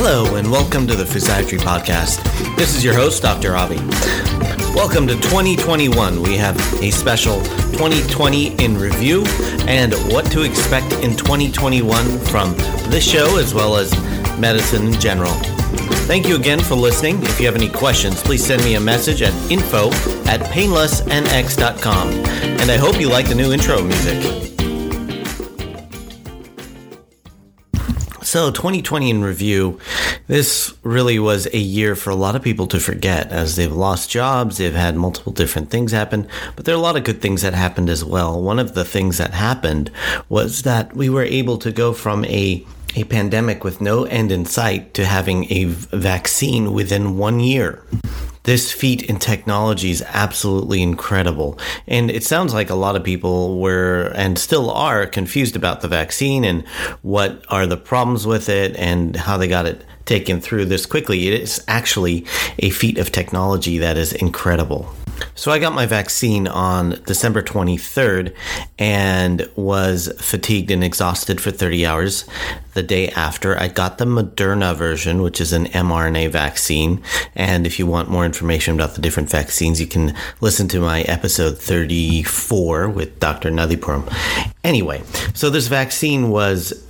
Hello, and welcome to the Physiatry Podcast. This is your host, Dr. Avi. Welcome to 2021. We have a special 2020 in review and what to expect in 2021 from this show as well as medicine in general. Thank you again for listening. If you have any questions, please send me a message at info at painlessnx.com. And I hope you like the new intro music. So, 2020 in review, this really was a year for a lot of people to forget as they've lost jobs, they've had multiple different things happen, but there are a lot of good things that happened as well. One of the things that happened was that we were able to go from a a pandemic with no end in sight to having a vaccine within one year. This feat in technology is absolutely incredible. And it sounds like a lot of people were and still are confused about the vaccine and what are the problems with it and how they got it taken through this quickly. It is actually a feat of technology that is incredible. So I got my vaccine on December 23rd and was fatigued and exhausted for 30 hours. The day after, I got the Moderna version, which is an mRNA vaccine. And if you want more information about the different vaccines, you can listen to my episode 34 with Dr. Nadhipuram. Anyway, so this vaccine was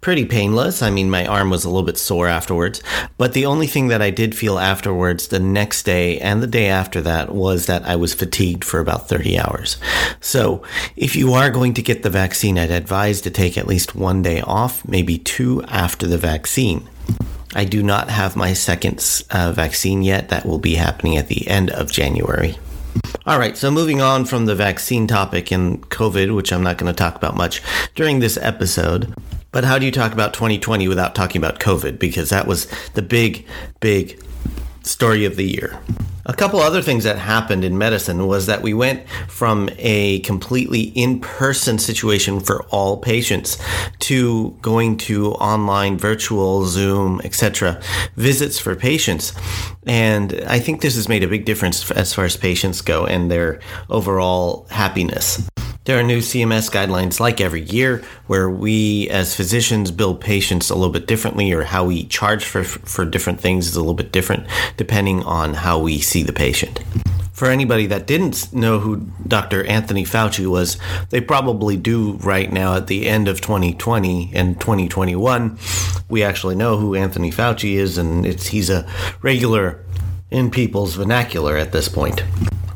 pretty painless. I mean, my arm was a little bit sore afterwards, but the only thing that I did feel afterwards the next day and the day after that was that I was fatigued for about 30 hours. So if you are going to get the vaccine, I'd advise to take at least one day off, maybe two after the vaccine. I do not have my second uh, vaccine yet. That will be happening at the end of January. All right, so moving on from the vaccine topic and COVID, which I'm not going to talk about much during this episode, but how do you talk about 2020 without talking about COVID? Because that was the big, big story of the year. A couple other things that happened in medicine was that we went from a completely in-person situation for all patients to going to online, virtual, Zoom, etc. visits for patients. And I think this has made a big difference as far as patients go and their overall happiness. There are new CMS guidelines like every year where we as physicians bill patients a little bit differently or how we charge for, for different things is a little bit different depending on how we see the patient. For anybody that didn't know who Dr. Anthony Fauci was, they probably do right now at the end of 2020 and 2021. We actually know who Anthony Fauci is, and it's, he's a regular in people's vernacular at this point.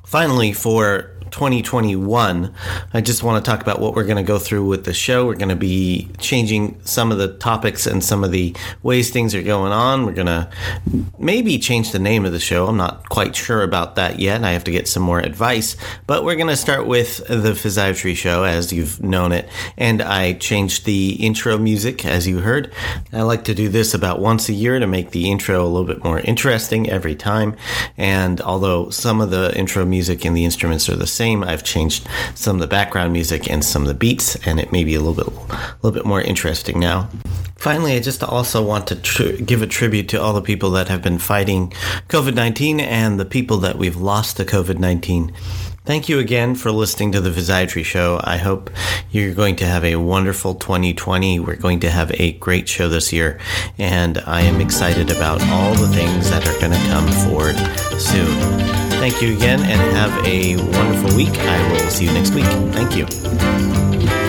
Finally, for 2021, I just want to talk about what we're going to go through with the show. We're going to be changing some of the topics and some of the ways things are going on. We're going to maybe change the name of the show. I'm not quite sure about that yet. I have to get some more advice. But we're going to start with the Physiatry Show as you've known it. And I changed the intro music as you heard. I like to do this about once a year to make the intro a little bit more interesting every time. And although some of the intro music and the instruments are the same, same. I've changed some of the background music and some of the beats, and it may be a little bit, a little bit more interesting now. Finally, I just also want to tr- give a tribute to all the people that have been fighting COVID 19 and the people that we've lost to COVID 19. Thank you again for listening to the Physiatry Show. I hope you're going to have a wonderful 2020. We're going to have a great show this year, and I am excited about all the things that are going to come forward soon. Thank you again and have a wonderful week. I will see you next week. Thank you.